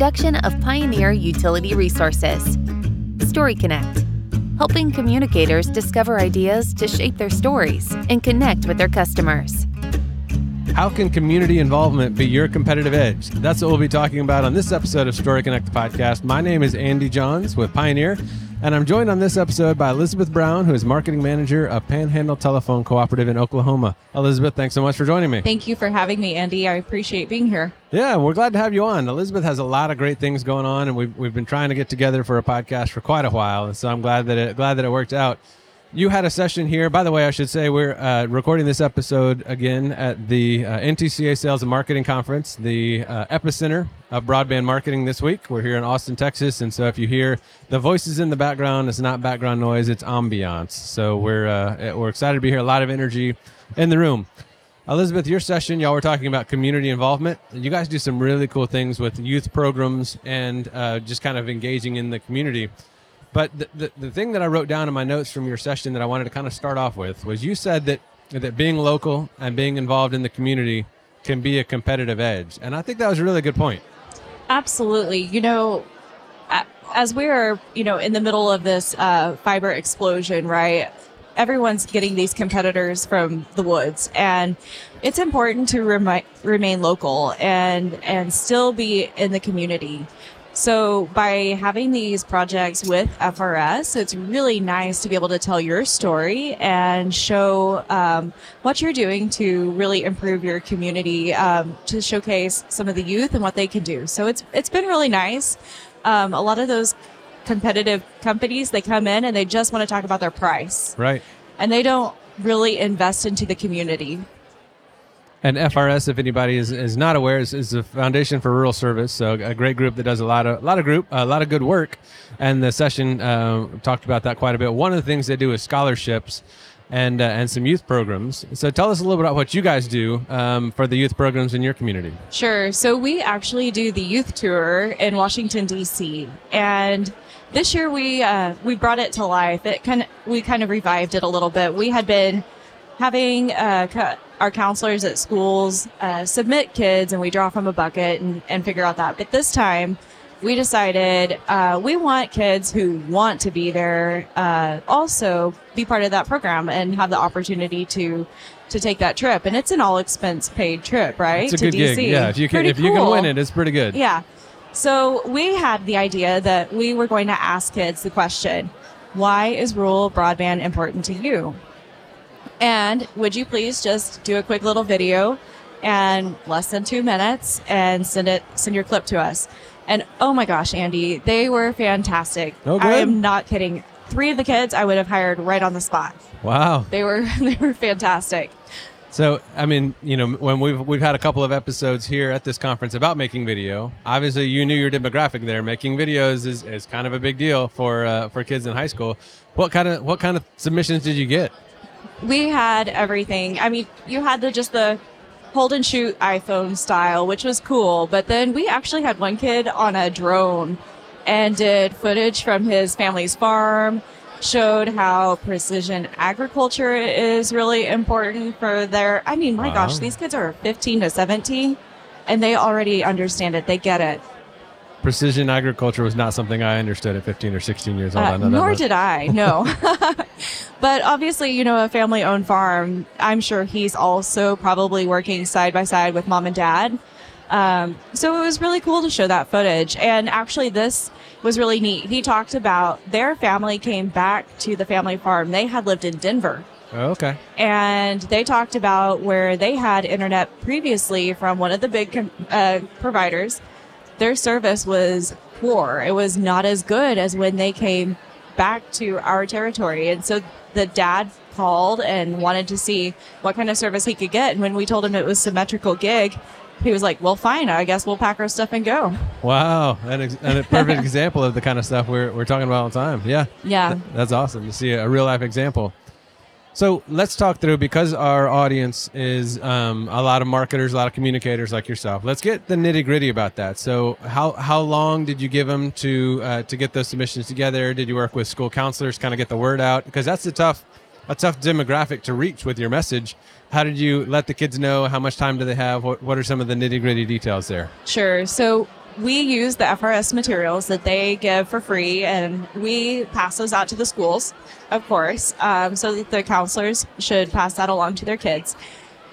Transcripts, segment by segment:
production of Pioneer Utility Resources. Story Connect, helping communicators discover ideas to shape their stories and connect with their customers. How can community involvement be your competitive edge? That's what we'll be talking about on this episode of Story Connect the podcast. My name is Andy Johns with Pioneer, and I'm joined on this episode by Elizabeth Brown, who is marketing manager of Panhandle Telephone Cooperative in Oklahoma. Elizabeth, thanks so much for joining me. Thank you for having me, Andy. I appreciate being here. Yeah, we're glad to have you on. Elizabeth has a lot of great things going on, and we've, we've been trying to get together for a podcast for quite a while, and so I'm glad that it glad that it worked out you had a session here. By the way, I should say we're uh, recording this episode again at the uh, NTCA Sales and Marketing Conference, the uh, epicenter of broadband marketing this week. We're here in Austin, Texas, and so if you hear the voices in the background, it's not background noise; it's ambiance. So we're uh, we're excited to be here. A lot of energy in the room. Elizabeth, your session, y'all were talking about community involvement. You guys do some really cool things with youth programs and uh, just kind of engaging in the community. But the, the, the thing that I wrote down in my notes from your session that I wanted to kind of start off with was you said that that being local and being involved in the community can be a competitive edge, and I think that was a really good point. Absolutely, you know, as we're you know in the middle of this uh, fiber explosion, right? Everyone's getting these competitors from the woods, and it's important to remi- remain local and and still be in the community. So by having these projects with FRS, it's really nice to be able to tell your story and show um, what you're doing to really improve your community, um, to showcase some of the youth and what they can do. So it's it's been really nice. Um, a lot of those competitive companies they come in and they just want to talk about their price, right? And they don't really invest into the community. And FRS, if anybody is, is not aware, is, is the Foundation for Rural Service, so a great group that does a lot of a lot of group a lot of good work. And the session uh, talked about that quite a bit. One of the things they do is scholarships and uh, and some youth programs. So tell us a little bit about what you guys do um, for the youth programs in your community. Sure. So we actually do the youth tour in Washington D.C. and this year we uh, we brought it to life. It kind of we kind of revived it a little bit. We had been having uh, our counselors at schools uh, submit kids and we draw from a bucket and, and figure out that. But this time, we decided uh, we want kids who want to be there uh, also be part of that program and have the opportunity to to take that trip. And it's an all expense paid trip, right? It's a to good DC. gig. Yeah, if you can pretty if cool. you can win it, it's pretty good. Yeah. So we had the idea that we were going to ask kids the question, why is rural broadband important to you? And would you please just do a quick little video and less than two minutes and send it, send your clip to us. And oh my gosh, Andy, they were fantastic. Oh, I am not kidding. Three of the kids I would have hired right on the spot. Wow. They were they were fantastic. So, I mean, you know, when we've we've had a couple of episodes here at this conference about making video, obviously you knew your demographic there. Making videos is, is kind of a big deal for uh, for kids in high school. What kind of what kind of submissions did you get? We had everything. I mean, you had the just the hold and shoot iPhone style, which was cool. But then we actually had one kid on a drone and did footage from his family's farm, showed how precision agriculture is really important for their. I mean, my wow. gosh, these kids are 15 to 17 and they already understand it. They get it precision agriculture was not something I understood at 15 or 16 years old. Uh, nor did I, no. but obviously, you know, a family owned farm, I'm sure he's also probably working side by side with mom and dad. Um, so it was really cool to show that footage. And actually, this was really neat. He talked about their family came back to the family farm. They had lived in Denver. Oh, okay. And they talked about where they had internet previously from one of the big uh, providers their service was poor. It was not as good as when they came back to our territory. And so the dad called and wanted to see what kind of service he could get. And when we told him it was symmetrical gig, he was like, "Well, fine. I guess we'll pack our stuff and go." Wow, and, ex- and a perfect example of the kind of stuff we're, we're talking about all the time. Yeah, yeah, Th- that's awesome to see a real life example. So let's talk through because our audience is um, a lot of marketers, a lot of communicators like yourself. Let's get the nitty gritty about that. So how how long did you give them to uh, to get those submissions together? Did you work with school counselors, kind of get the word out? Because that's a tough a tough demographic to reach with your message. How did you let the kids know? How much time do they have? What, what are some of the nitty gritty details there? Sure. So we use the FRS materials that they give for free, and we pass those out to the schools, of course, um, so that the counselors should pass that along to their kids.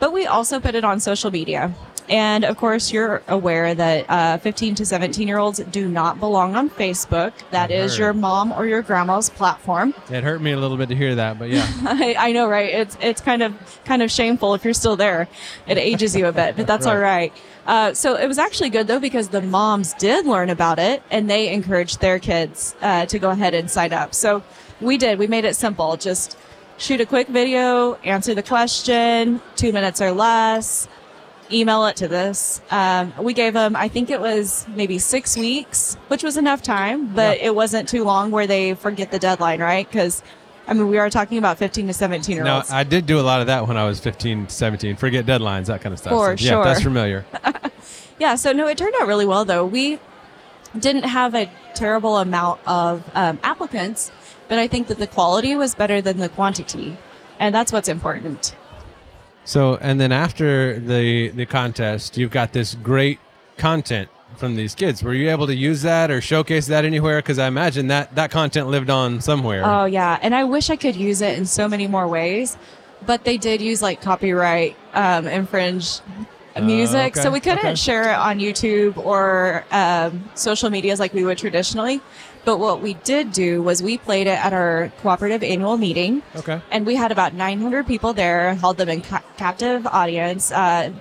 But we also put it on social media. And of course, you're aware that uh, 15 to 17 year olds do not belong on Facebook. That I've is heard. your mom or your grandma's platform. It hurt me a little bit to hear that, but yeah. I, I know, right? It's it's kind of kind of shameful if you're still there. It ages you a bit, but that's all right. Uh, so it was actually good though because the moms did learn about it and they encouraged their kids uh, to go ahead and sign up. So we did. We made it simple. Just shoot a quick video, answer the question, two minutes or less. Email it to this. Um, we gave them, I think it was maybe six weeks, which was enough time, but Yeah. it wasn't too long where they forget the deadline, right? Because I mean, we are talking about 15 to 17 year Now, olds. I did do a lot of that when I was 15, 17. Forget deadlines, that kind of stuff. For So, Yeah, sure. that's familiar. yeah, so no, it turned out really well though. We didn't have a terrible amount of um, applicants, but I think that the quality was better than the quantity. And that's what's important. So, and then after the the contest, you've got this great content from these kids. Were you able to use that or showcase that anywhere? Because I imagine that that content lived on somewhere. Oh, yeah. And I wish I could use it in so many more ways, but they did use like copyright um, infringe music. okay, So we couldn't okay. share it on YouTube or um, social medias like we would traditionally. But what we did do was we played it at our cooperative annual meeting. okay. and we had about 900 people there held them in ca- captive audience uh,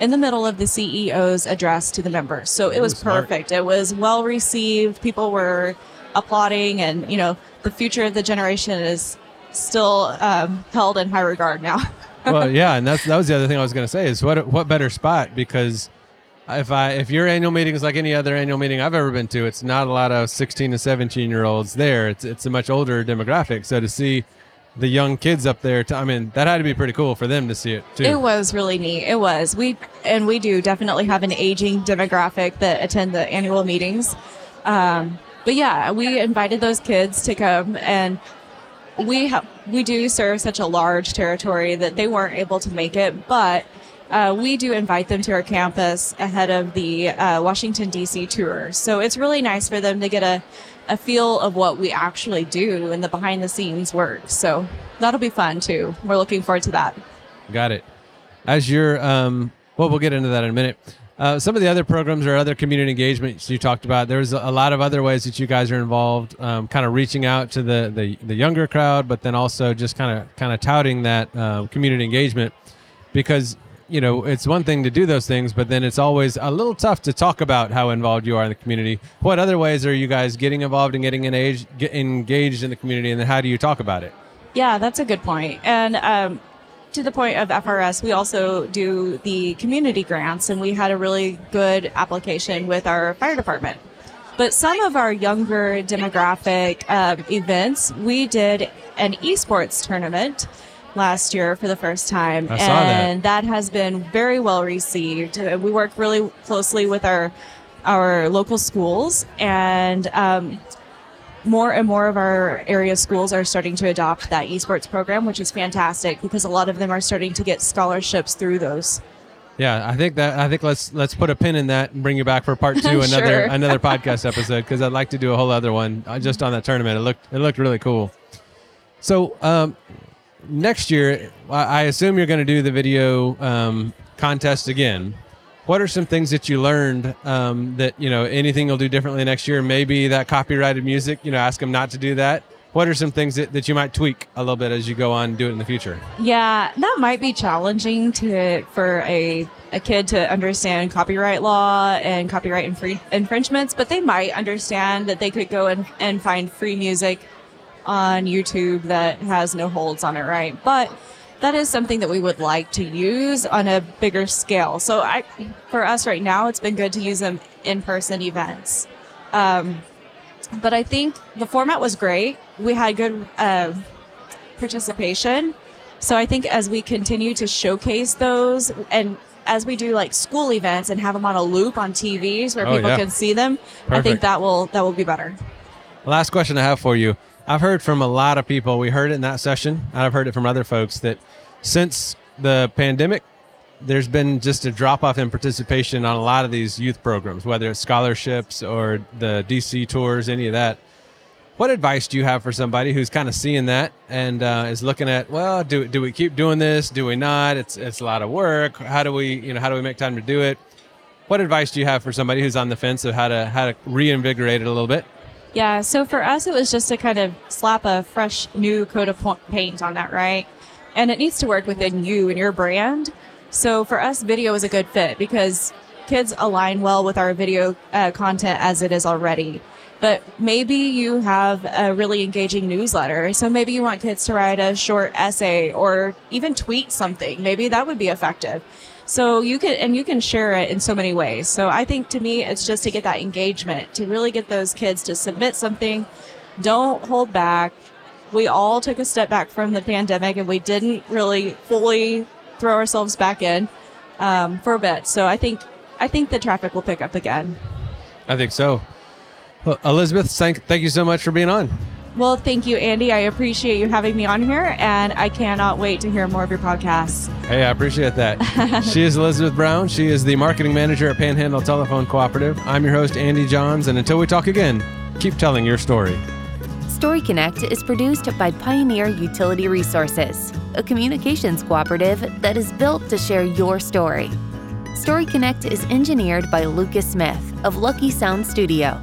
in the middle of the ceo's address to the members so it was Ooh, smart. perfect it was well received people were applauding and you know the future of the generation is still um, held in high regard now well, yeah, and that's that was the other thing I was going to say is what what better spot because if I if your annual meeting is like any other annual meeting I've ever been to, it's not a lot of 16 to 17 year olds there. It's it's a much older demographic. So to see the young kids up there, to, I mean, that had to be pretty cool for them to see it too. It was really neat. It was. We and we do definitely have an aging demographic that attend the annual meetings. Um, but yeah, we invited those kids to come and we we do serve such a large territory that they weren't able to make it, but uh, we do invite them to our campus ahead of the uh, Washington D.C. tour. So it's really nice for them to get a a feel of what we actually do and the behind the scenes work. So that'll be fun too. We're looking forward to that. Got it. As your, um, well, we'll get into that in a minute. Uh, some of the other programs or other community engagements you talked about, there's a, lot of other ways that you guys are involved, um, kind of reaching out to the, the, the younger crowd, but then also just kind of kind of touting that uh, community engagement because you know it's one thing to do those things, but then it's always a little tough to talk about how involved you are in the community. What other ways are you guys getting involved and getting engaged, get engaged in the community, and then how do you talk about it? Yeah, that's a good. And um, to the point of FRS, we also do the community grants, and we had a really good application with our fire department. But some of our younger demographic um, events, we did an esports tournament last year for the first time, I saw that. and that has been very well received. Uh, We work really closely with our our local schools, and um, more and more of our area schools are starting to adopt that esports program, which is fantastic because a lot of them are starting to get scholarships through those. Yeah, I think that I think let's let's put a pin in that and bring you back for part two, another Sure. another podcast episode because I'd like to do a whole other one uh, just on that tournament. It looked it looked really cool. So um, next year, I I assume you're going to do the video um, contest again. What are some things that you learned um, that you know anything you'll do differently next year? Maybe that copyrighted music. You know, ask them not to do that. What are some things that, that you might tweak a little bit as you go on and do it in the future? Yeah, that might be challenging to for a a kid to understand copyright law and copyright infri- infringements, but they might understand that they could go and, and find free music on YouTube that has no holds on it, right? But that is something that we would like to use on a bigger scale. So I, for us right now, it's been good to use them in person events. Um, but I think the format was great. We had good uh, participation. So I think as we continue to showcase those and as we do like school events and have them on a loop on TVs where Oh, people yeah. can see them, I think that will that will be better. Last question I have for you. I've heard from a lot of people. We heard it in that session, I've heard it from other folks that since the pandemic, there's been just a drop off in participation on a lot of these youth programs, whether it's scholarships or the DC tours, any of that. What advice do you have for somebody who's kind of seeing that and uh, is looking at, well, do do we keep doing this? Do we not? It's it's a lot of work. How do we, you know, how do we make time to do it? What advice do you have for somebody who's on the fence of how to how to reinvigorate it a little bit? Yeah, so for us, it was just to kind of slap a fresh new coat of paint on that, right? And it needs to work within you and your brand. So for us, video is a good fit because kids align well with our video uh, content as it is already. But maybe you have a really engaging newsletter. So maybe you want kids to write a short essay or even tweet something. Maybe that would be effective. So you can, and you can share it in so many ways. So I think to me, it's just to get that engagement, to really get those kids to submit something. Don't hold back. We all took a step back from the pandemic and we didn't really fully throw ourselves back in um, for a bit. So I think I think the traffic will pick up again. I think so. Well, Elizabeth, thank thank you so much for being on. Well, thank you, Andy. I appreciate you having me on here, and I cannot wait to hear more of your podcasts. Hey, I appreciate that. she is Elizabeth Brown. She is the marketing manager at Panhandle Telephone Cooperative. I'm your host, Andy Johns, and until we talk again, keep telling your story. Story Connect is produced by Pioneer Utility Resources, a communications cooperative that is built to share your story. Story Connect is engineered by Lucas Smith of Lucky Sound Studio